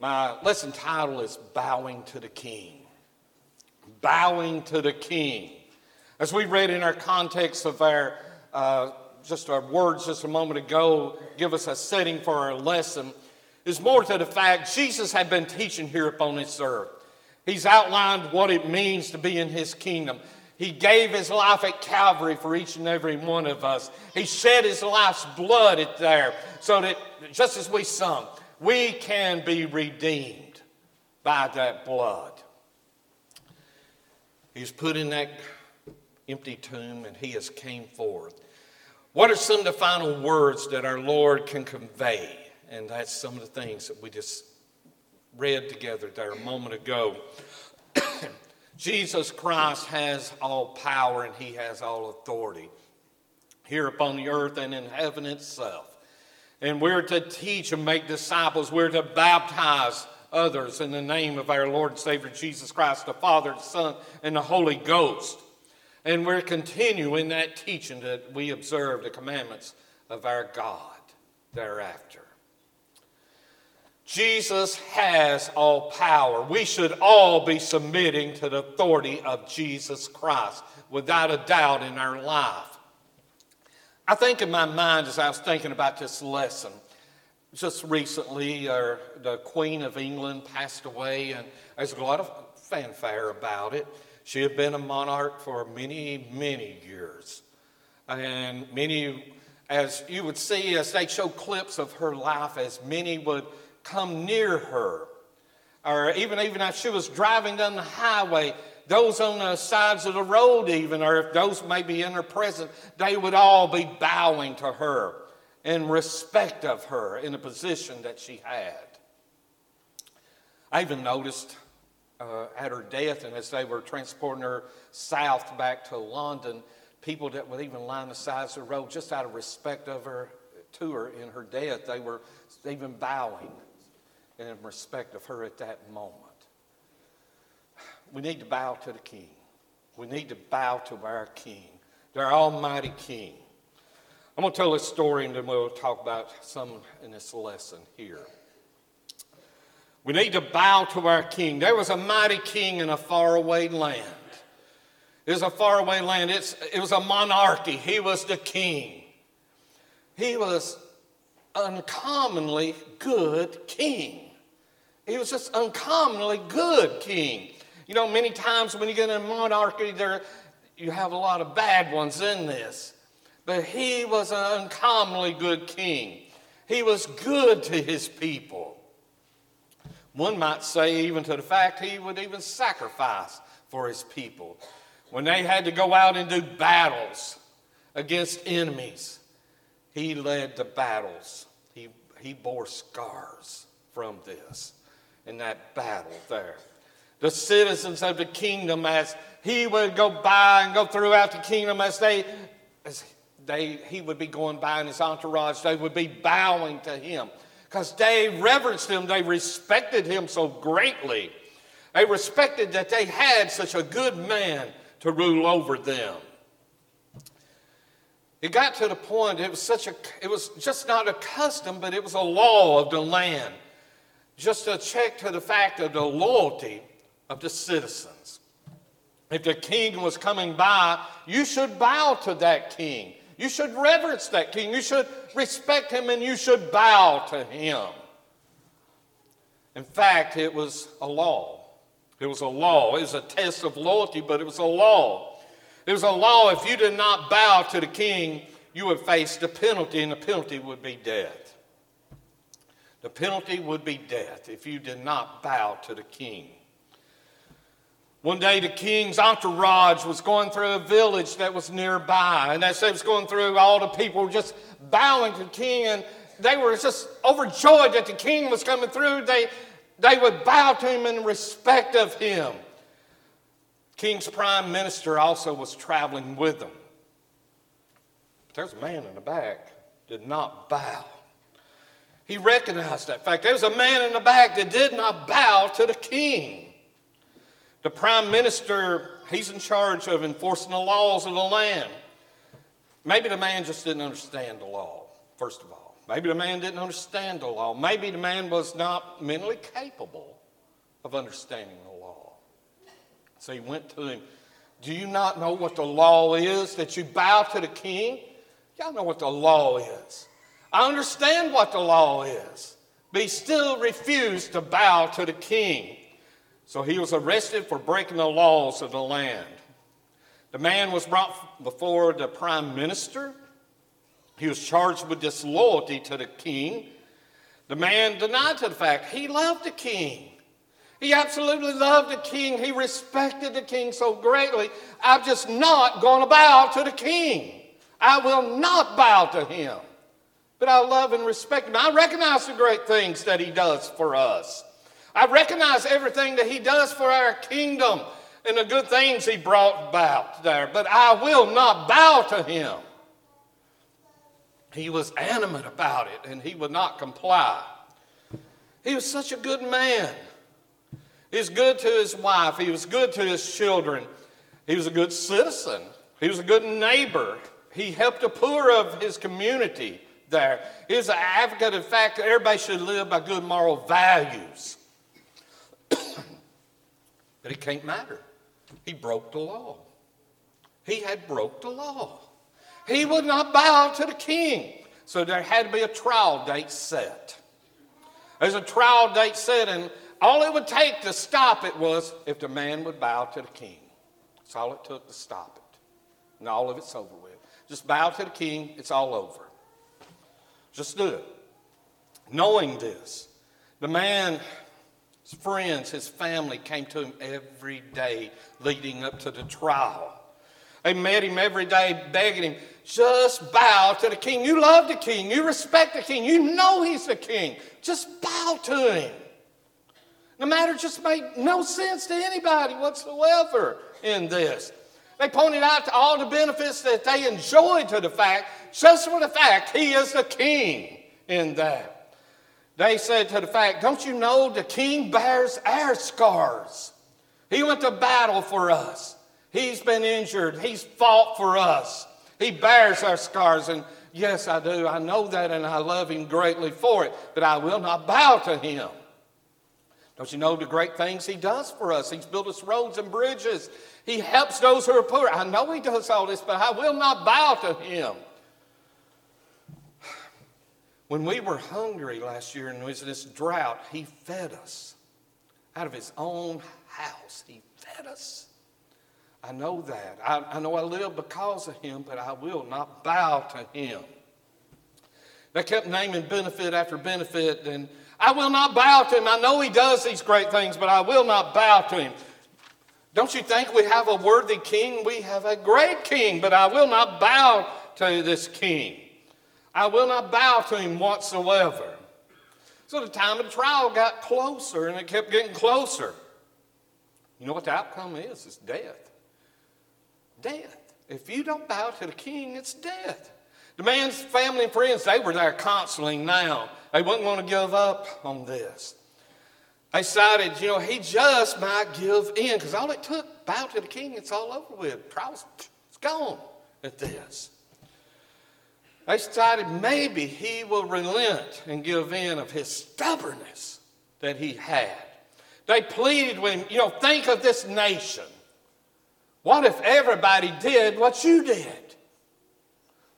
My lesson title is Bowing to the King. Bowing to the King. As we read in our context of our uh, just our words just a moment ago give us a setting for our lesson is more to the fact Jesus had been teaching here upon this earth. He's outlined what it means to be in his kingdom. He gave his life at Calvary for each and every one of us. He shed his life's blood at there so that just as we sung, we can be redeemed by that blood. He's put in that empty tomb and he has came forth. What are some of the final words that our Lord can convey? And that's some of the things that we just read together there a moment ago. Jesus Christ has all power and he has all authority here upon the earth and in heaven itself. And we're to teach and make disciples. We're to baptize others in the name of our Lord and Savior Jesus Christ, the Father, the Son, and the Holy Ghost. And we're continuing that teaching that we observe the commandments of our God thereafter. Jesus has all power. We should all be submitting to the authority of Jesus Christ without a doubt in our life. I think in my mind as I was thinking about this lesson, just recently, uh, the Queen of England passed away, and there's a lot of fanfare about it. She had been a monarch for many, many years. And many, as you would see, as they show clips of her life, as many would come near her, or even, even as she was driving down the highway, those on the sides of the road, even, or if those may be in her presence, they would all be bowing to her in respect of her in the position that she had. I even noticed uh, at her death, and as they were transporting her south back to London, people that would even line the sides of the road just out of respect of her to her in her death, they were even bowing in respect of her at that moment we need to bow to the King. We need to bow to our King, our Almighty King. I'm going to tell this story and then we'll talk about some in this lesson here. We need to bow to our King. There was a mighty king in a faraway land. It was a faraway land. It's, it was a monarchy. He was the king. He was uncommonly good king. He was just uncommonly good king. You know, many times when you get in a monarchy, there you have a lot of bad ones in this. But he was an uncommonly good king. He was good to his people. One might say, even to the fact he would even sacrifice for his people. When they had to go out and do battles against enemies, he led the battles. He, he bore scars from this in that battle there the citizens of the kingdom as he would go by and go throughout the kingdom as they, as they he would be going by in his entourage, they would be bowing to him because they reverenced him, they respected him so greatly. They respected that they had such a good man to rule over them. It got to the point, it was such a, it was just not a custom, but it was a law of the land. Just a check to the fact of the loyalty of the citizens. If the king was coming by, you should bow to that king. You should reverence that king. You should respect him and you should bow to him. In fact, it was a law. It was a law. It was a test of loyalty, but it was a law. It was a law if you did not bow to the king, you would face the penalty, and the penalty would be death. The penalty would be death if you did not bow to the king. One day, the king's entourage was going through a village that was nearby, and as they was going through, all the people were just bowing to the king, and they were just overjoyed that the king was coming through. They, they would bow to him in respect of him. King's prime minister also was traveling with them. There's a man in the back did not bow. He recognized that fact. There was a man in the back that did not bow to the king. The prime minister, he's in charge of enforcing the laws of the land. Maybe the man just didn't understand the law, first of all. Maybe the man didn't understand the law. Maybe the man was not mentally capable of understanding the law. So he went to him. Do you not know what the law is that you bow to the king? Y'all know what the law is. I understand what the law is, but he still refused to bow to the king. So he was arrested for breaking the laws of the land. The man was brought before the prime minister. He was charged with disloyalty to the king. The man denied to the fact he loved the king. He absolutely loved the king. He respected the king so greatly. I'm just not going to bow to the king. I will not bow to him. But I love and respect him. I recognize the great things that he does for us. I recognize everything that he does for our kingdom and the good things he brought about there. But I will not bow to him. He was animate about it and he would not comply. He was such a good man. He was good to his wife, he was good to his children, he was a good citizen, he was a good neighbor. He helped the poor of his community there. He was an advocate of fact that everybody should live by good moral values. But it can't matter. He broke the law. He had broke the law. He would not bow to the king. So there had to be a trial date set. There's a trial date set, and all it would take to stop it was if the man would bow to the king. That's all it took to stop it. And all of it's over with. Just bow to the king, it's all over. Just do it. Knowing this, the man, his friends, his family came to him every day leading up to the trial. They met him every day, begging him, just bow to the king. You love the king. You respect the king. You know he's the king. Just bow to him. The matter just made no sense to anybody whatsoever in this. They pointed out to all the benefits that they enjoyed to the fact, just for the fact he is the king in that. They said to the fact, don't you know the king bears our scars? He went to battle for us. He's been injured. He's fought for us. He bears our scars. And yes, I do. I know that and I love him greatly for it. But I will not bow to him. Don't you know the great things he does for us? He's built us roads and bridges. He helps those who are poor. I know he does all this, but I will not bow to him. When we were hungry last year and there was this drought, he fed us out of his own house. He fed us. I know that. I, I know I live because of him, but I will not bow to him. They kept naming benefit after benefit, and I will not bow to him. I know he does these great things, but I will not bow to him. Don't you think we have a worthy king? We have a great king, but I will not bow to this king. I will not bow to him whatsoever. So the time of the trial got closer, and it kept getting closer. You know what the outcome is? It's death. Death. If you don't bow to the king, it's death. The man's family and friends, they were there counseling now. They wasn't going to give up on this. They decided, you know, he just might give in because all it took, bow to the king, it's all over with. Trials, it's gone at this. They decided maybe he will relent and give in of his stubbornness that he had. They pleaded with him, you know, think of this nation. What if everybody did what you did?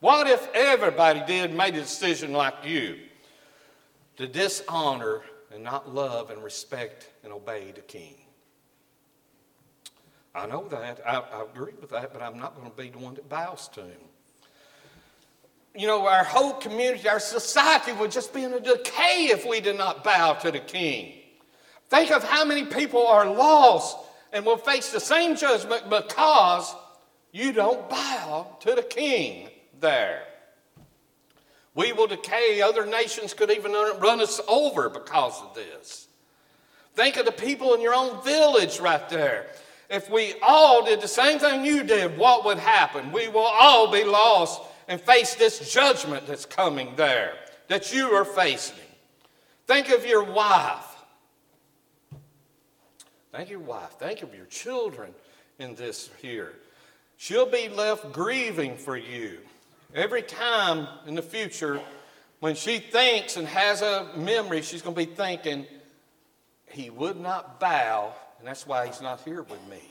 What if everybody did made a decision like you? to dishonor and not love and respect and obey the king. I know that. I, I, agree with that, but I'm not going to be the one that bows to him. You know, our whole community, our society would just be in a decay if we did not bow to the king. Think of how many people are lost and will face the same judgment because you don't bow to the king there. We will decay. Other nations could even run us over because of this. Think of the people in your own village right there. If we all did the same thing you did, what would happen? We will all be lost and face this judgment that's coming there that you are facing. Think of your wife. Think of your wife. Think of your children in this here. She'll be left grieving for you. Every time in the future when she thinks and has a memory, she's going to be thinking, he would not bow, and that's why he's not here with me.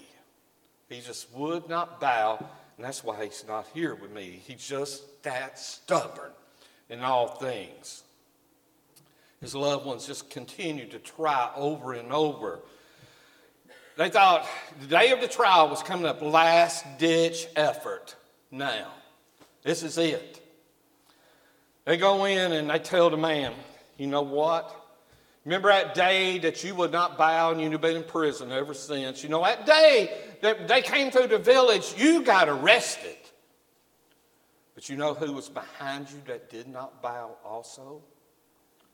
He just would not bow, and that's why he's not here with me. He's just that stubborn in all things. His loved ones just continued to try over and over. They thought the day of the trial was coming up, last ditch effort now. This is it. They go in and they tell the man, you know what? Remember that day that you would not bow and you've been in prison ever since? You know, that day that they came through the village, you got arrested. But you know who was behind you that did not bow also?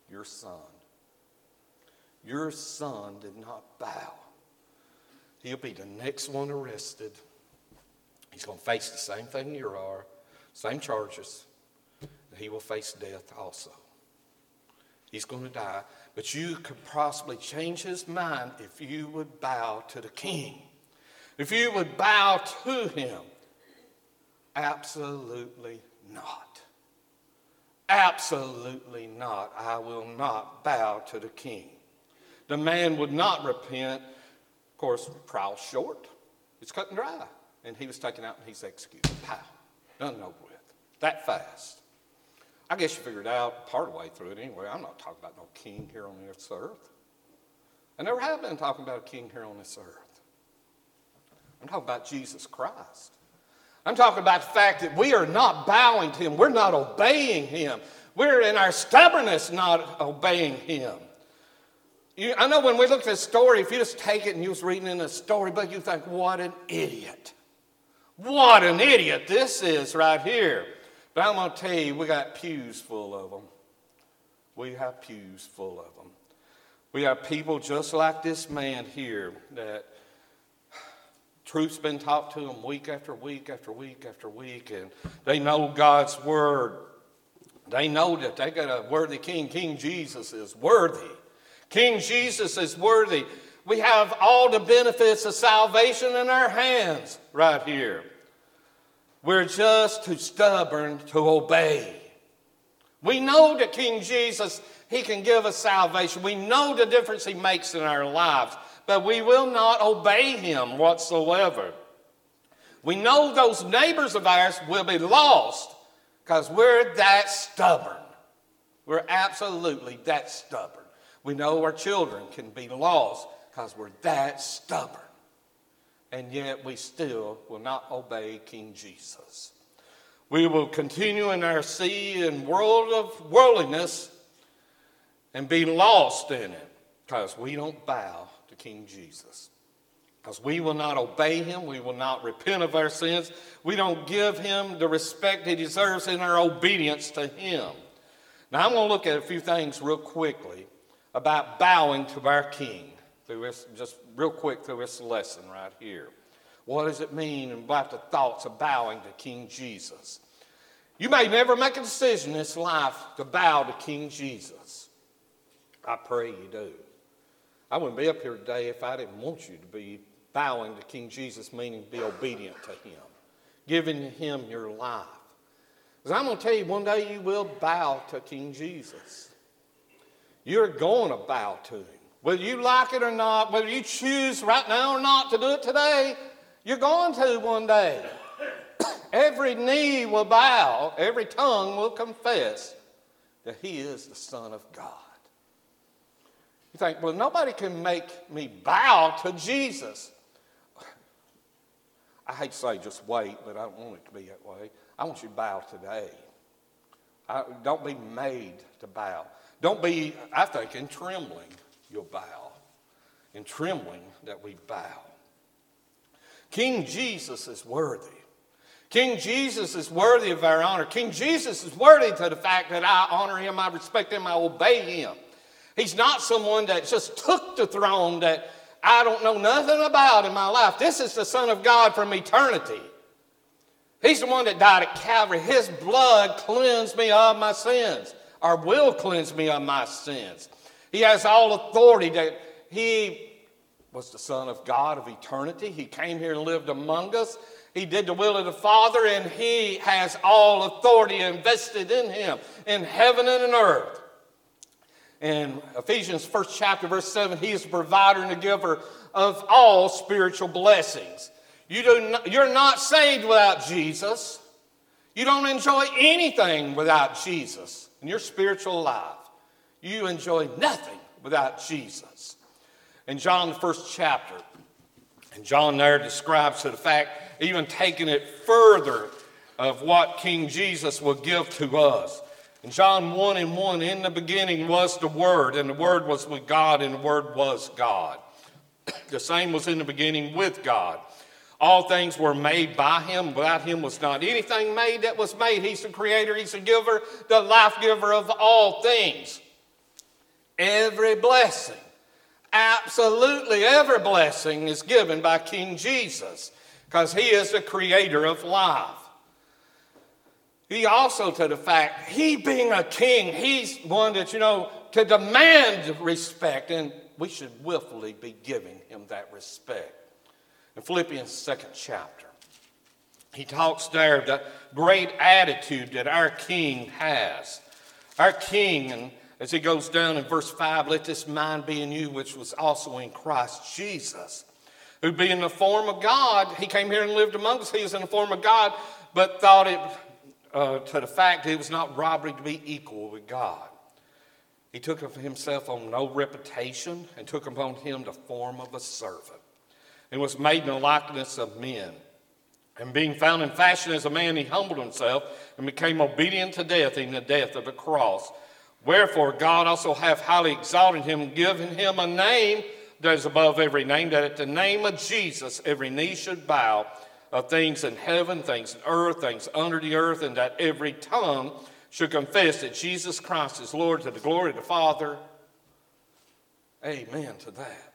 Your son. Your son did not bow. He'll be the next one arrested. He's going to face the same thing you are, same charges. He will face death also. He's going to die. But you could possibly change his mind if you would bow to the king. If you would bow to him. Absolutely not. Absolutely not. I will not bow to the king. The man would not repent. Of course, trial short. It's cut and dry. And he was taken out and he's executed. Pow. Done and over with. That fast. I guess you figured out part of the way through it anyway. I'm not talking about no king here on this earth. I never have been talking about a king here on this earth. I'm talking about Jesus Christ. I'm talking about the fact that we are not bowing to him, we're not obeying him. We're in our stubbornness not obeying him. You, I know when we look at this story, if you just take it and you was reading in a storybook, you think, what an idiot. What an idiot this is right here. But I'm going to tell you, we got pews full of them. We have pews full of them. We have people just like this man here that truth's been taught to them week after week after week after week, and they know God's word. They know that they got a worthy king. King Jesus is worthy. King Jesus is worthy. We have all the benefits of salvation in our hands right here. We're just too stubborn to obey. We know that King Jesus, He can give us salvation. We know the difference He makes in our lives, but we will not obey Him whatsoever. We know those neighbors of ours will be lost because we're that stubborn. We're absolutely that stubborn. We know our children can be lost because we're that stubborn and yet we still will not obey King Jesus. We will continue in our sea and world of worldliness and be lost in it because we don't bow to King Jesus. Because we will not obey him, we will not repent of our sins, we don't give him the respect he deserves in our obedience to him. Now, I'm going to look at a few things real quickly about bowing to our King through this, just real quick through this lesson right here. What does it mean about the thoughts of bowing to King Jesus? You may never make a decision in this life to bow to King Jesus. I pray you do. I wouldn't be up here today if I didn't want you to be bowing to King Jesus, meaning be obedient to Him, giving Him your life. Because I'm going to tell you, one day you will bow to King Jesus. You're going to bow to Him. Whether you like it or not, whether you choose right now or not to do it today, you're going to one day. every knee will bow, every tongue will confess that He is the Son of God. You think, well, nobody can make me bow to Jesus. I hate to say just wait, but I don't want it to be that way. I want you to bow today. I, don't be made to bow. Don't be, I think, in trembling you'll bow. In trembling that we bow. King Jesus is worthy. King Jesus is worthy of our honor. King Jesus is worthy to the fact that I honor him, I respect him, I obey him. He's not someone that just took the throne that I don't know nothing about in my life. This is the Son of God from eternity. He's the one that died at Calvary. His blood cleansed me of my sins, or will cleanse me of my sins. He has all authority that he was the Son of God of eternity. He came here and lived among us. He did the will of the Father, and He has all authority invested in Him in heaven and in earth. In Ephesians first chapter, verse 7, He is the provider and the giver of all spiritual blessings. You do not, you're not saved without Jesus. You don't enjoy anything without Jesus in your spiritual life. You enjoy nothing without Jesus. In John, the first chapter, and John there describes to the fact, even taking it further, of what King Jesus will give to us. In John 1 and 1, in the beginning was the Word, and the Word was with God, and the Word was God. The same was in the beginning with God. All things were made by him. Without him was not anything made that was made. He's the creator, he's the giver, the life giver of all things. Every blessing, absolutely every blessing is given by King Jesus because he is the creator of life. He also, to the fact, he being a king, he's one that, you know, to demand respect, and we should willfully be giving him that respect. In Philippians' second chapter, he talks there of the great attitude that our king has. Our king, and as he goes down in verse 5, let this mind be in you, which was also in Christ Jesus, who being in the form of God, he came here and lived among us. He was in the form of God, but thought it uh, to the fact it was not robbery to be equal with God. He took of himself on no reputation and took upon him the form of a servant and was made in the likeness of men. And being found in fashion as a man, he humbled himself and became obedient to death, in the death of the cross. Wherefore God also hath highly exalted him, given him a name that is above every name, that at the name of Jesus every knee should bow of things in heaven, things in earth, things under the earth, and that every tongue should confess that Jesus Christ is Lord to the glory of the Father. Amen to that.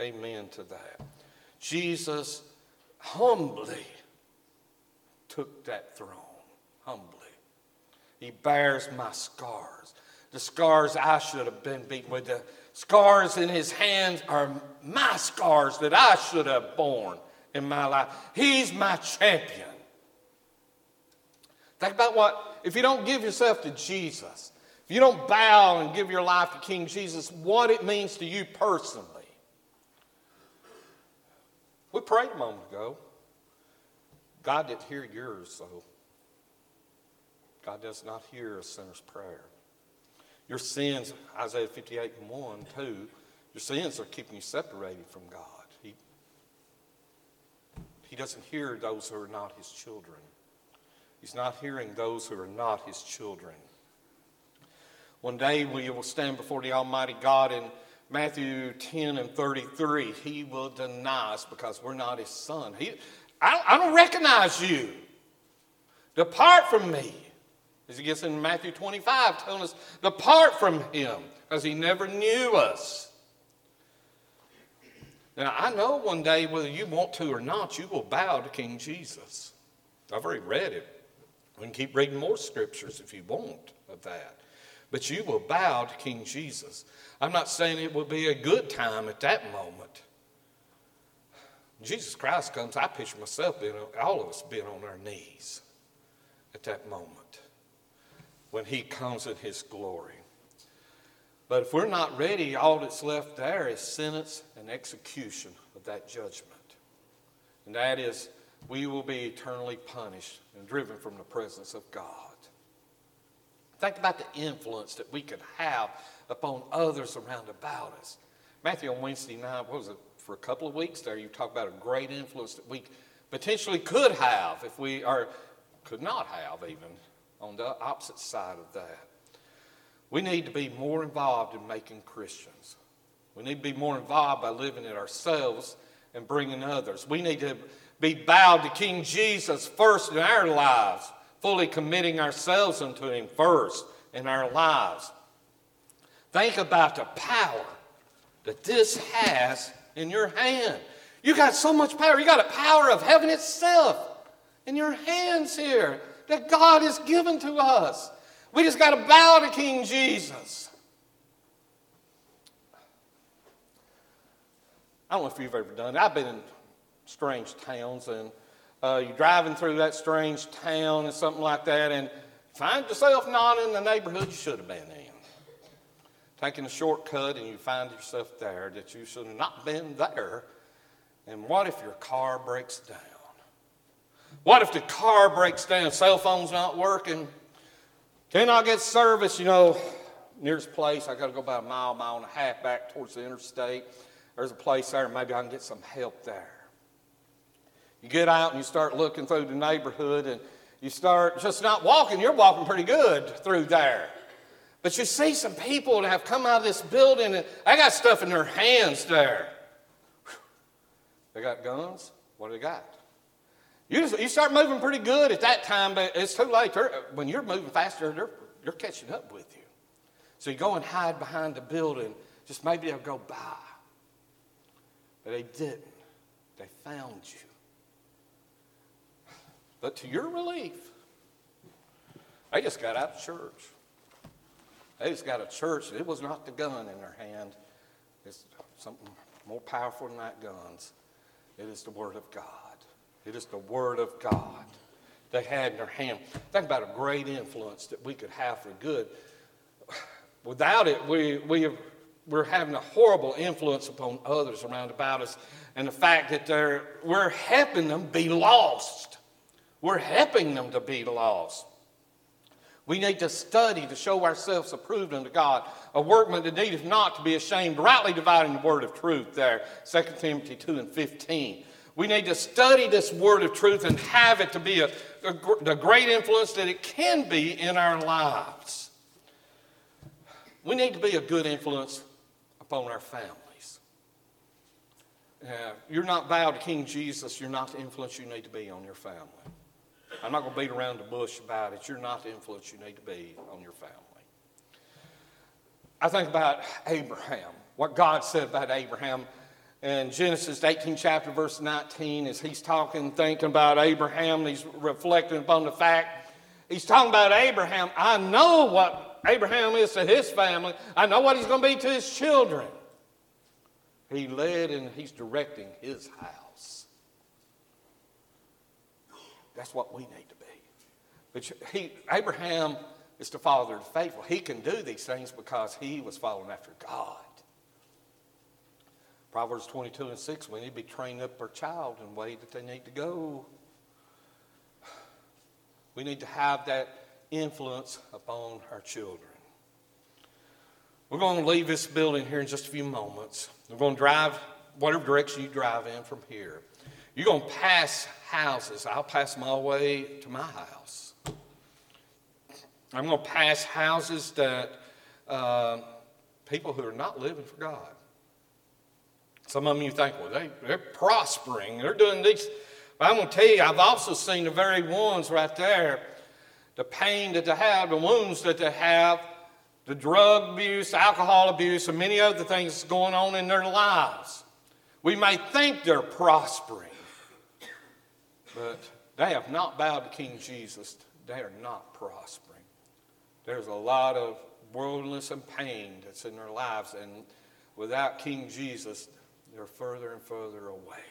Amen to that. Jesus humbly took that throne. Humbly. He bears my scars. The scars I should have been beaten with. The scars in his hands are my scars that I should have borne in my life. He's my champion. Think about what, if you don't give yourself to Jesus, if you don't bow and give your life to King Jesus, what it means to you personally. We prayed a moment ago. God didn't hear yours, so God does not hear a sinner's prayer. Your sins, Isaiah 58 and 1, 2, your sins are keeping you separated from God. He, he doesn't hear those who are not his children. He's not hearing those who are not his children. One day we will stand before the Almighty God in Matthew 10 and 33. He will deny us because we're not his son. He, I, I don't recognize you. Depart from me. As he gets in Matthew 25, telling us, depart from him, because he never knew us. Now, I know one day, whether you want to or not, you will bow to King Jesus. I've already read it. We can keep reading more scriptures if you want of that. But you will bow to King Jesus. I'm not saying it will be a good time at that moment. Jesus Christ comes, I picture myself being, all of us being on our knees at that moment when he comes in his glory. But if we're not ready, all that's left there is sentence and execution of that judgment. And that is, we will be eternally punished and driven from the presence of God. Think about the influence that we could have upon others around about us. Matthew on Wednesday night, what was it, for a couple of weeks there, you talk about a great influence that we potentially could have if we are, could not have even, on the opposite side of that. We need to be more involved in making Christians. We need to be more involved by living it ourselves and bringing others. We need to be bowed to King Jesus first in our lives, fully committing ourselves unto Him first in our lives. Think about the power that this has in your hand. You got so much power. You got a power of heaven itself in your hands here that God has given to us. We just got to bow to King Jesus. I don't know if you've ever done it. I've been in strange towns, and uh, you're driving through that strange town and something like that, and find yourself not in the neighborhood you should have been in. Taking a shortcut, and you find yourself there that you should have not been there. And what if your car breaks down? What if the car breaks down? Cell phone's not working. Cannot get service, you know. Nearest place, I got to go about a mile, mile and a half back towards the interstate. There's a place there, maybe I can get some help there. You get out and you start looking through the neighborhood and you start just not walking, you're walking pretty good through there. But you see some people that have come out of this building and they got stuff in their hands there. They got guns. What do they got? You, just, you start moving pretty good at that time, but it's too late. They're, when you're moving faster, they're, they're catching up with you. So you go and hide behind the building. Just maybe they'll go by. But they didn't. They found you. But to your relief, they just got out of church. They just got a church. It was not the gun in their hand. It's something more powerful than that guns. It is the Word of God. It is the Word of God they had in their hand. Think about a great influence that we could have for good. Without it, we, we we're having a horrible influence upon others around about us. And the fact that they're, we're helping them be lost. We're helping them to be lost. We need to study to show ourselves approved unto God, a workman that needeth not to be ashamed, rightly dividing the word of truth there, 2 Timothy 2 and 15. We need to study this word of truth and have it to be a, a, the great influence that it can be in our lives. We need to be a good influence upon our families. Uh, you're not vowed to King Jesus, you're not the influence you need to be on your family. I'm not going to beat around the bush about it. You're not the influence you need to be on your family. I think about Abraham, what God said about Abraham in Genesis 18 chapter verse 19 as he's talking, thinking about Abraham, he's reflecting upon the fact, he's talking about Abraham. I know what Abraham is to his family. I know what he's going to be to his children. He led and he's directing his house. That's what we need to be. But he, Abraham is the father of the faithful. He can do these things because he was following after God. Proverbs 22 and 6, we need to be training up our child in the way that they need to go. We need to have that influence upon our children. We're going to leave this building here in just a few moments. We're going to drive whatever direction you drive in from here. You're going to pass houses. I'll pass my way to my house. I'm going to pass houses that uh, people who are not living for God. Some of them you think, well, they, they're prospering, they're doing these. But I'm going to tell you, I've also seen the very ones right there the pain that they have, the wounds that they have, the drug abuse, alcohol abuse, and many other things going on in their lives. We may think they're prospering, but they have not bowed to King Jesus. They are not prospering. There's a lot of worldliness and pain that's in their lives, and without King Jesus, they're further and further away.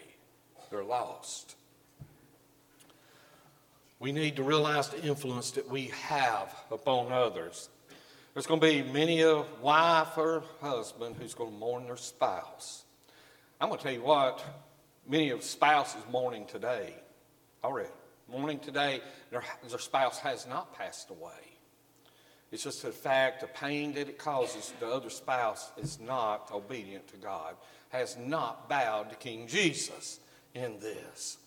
They're lost. We need to realize the influence that we have upon others. There's going to be many a wife or husband who's going to mourn their spouse. I'm going to tell you what, many of spouses mourning today already. Mourning today, their, their spouse has not passed away. It's just the fact, the pain that it causes, the other spouse is not obedient to God has not bowed to King Jesus in this.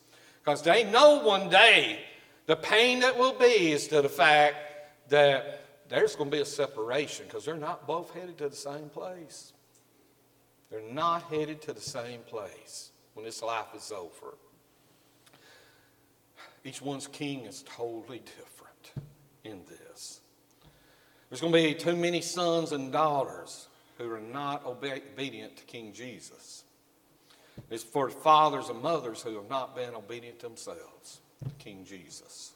Because they know one day the pain that will be is to the fact that there's going to be a separation because they're not both headed to the same place. They're not headed to the same place when this life is over. Each one's king is totally different in this. There's going to be too many sons and daughters who are not obedient to King Jesus. It's for fathers and mothers who have not been obedient themselves to King Jesus.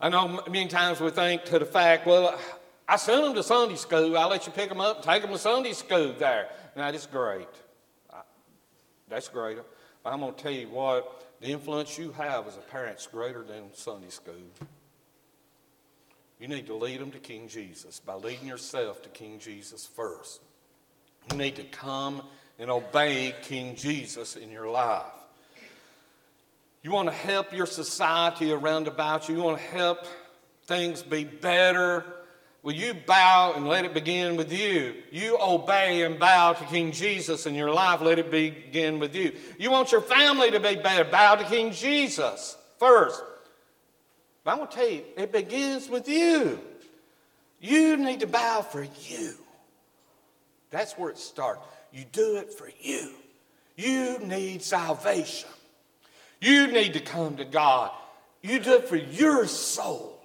I know many times we think to the fact, well, I sent them to Sunday school. I'll let you pick them up and take them to Sunday school there. Now, that's great. That's great. But I'm going to tell you what, the influence you have as a parent is greater than Sunday school. You need to lead them to King Jesus by leading yourself to King Jesus first. You need to come and obey King Jesus in your life. You want to help your society around about you. You want to help things be better. Will you bow and let it begin with you? You obey and bow to King Jesus in your life. Let it begin with you. You want your family to be better. Bow to King Jesus first. But I'm going to tell you, it begins with you. You need to bow for you. That's where it starts. You do it for you. You need salvation. You need to come to God. You do it for your soul.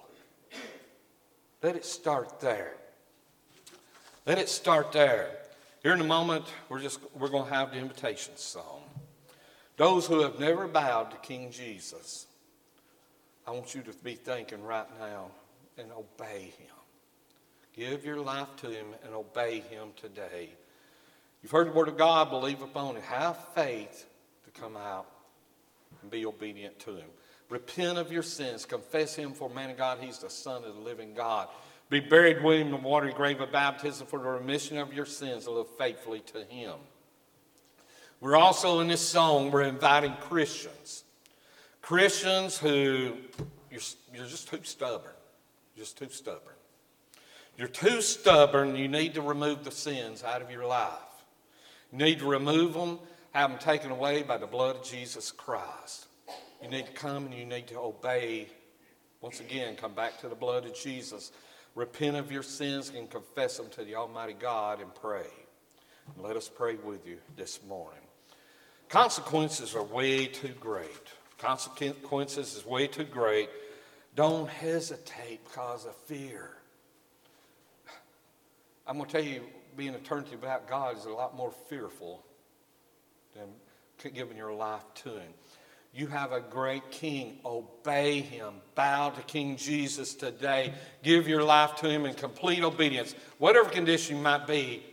Let it start there. Let it start there. Here in a moment, we're just we're going to have the invitation song. Those who have never bowed to King Jesus, I want you to be thinking right now and obey him. Give your life to him and obey him today. You've heard the word of God, believe upon it. Have faith to come out and be obedient to him. Repent of your sins. Confess him for man of God. He's the Son of the living God. Be buried with him in the watery grave of baptism for the remission of your sins and live faithfully to him. We're also in this song, we're inviting Christians. Christians who, you're, you're just too stubborn. Just too stubborn. You're too stubborn. You need to remove the sins out of your life. You need to remove them, have them taken away by the blood of Jesus Christ. You need to come and you need to obey. Once again, come back to the blood of Jesus. Repent of your sins and confess them to the Almighty God and pray. Let us pray with you this morning. Consequences are way too great. Consequences is way too great. Don't hesitate because of fear. I'm going to tell you, being eternity about God is a lot more fearful than giving your life to Him. You have a great king. Obey him. Bow to King Jesus today. Give your life to him in complete obedience. Whatever condition you might be,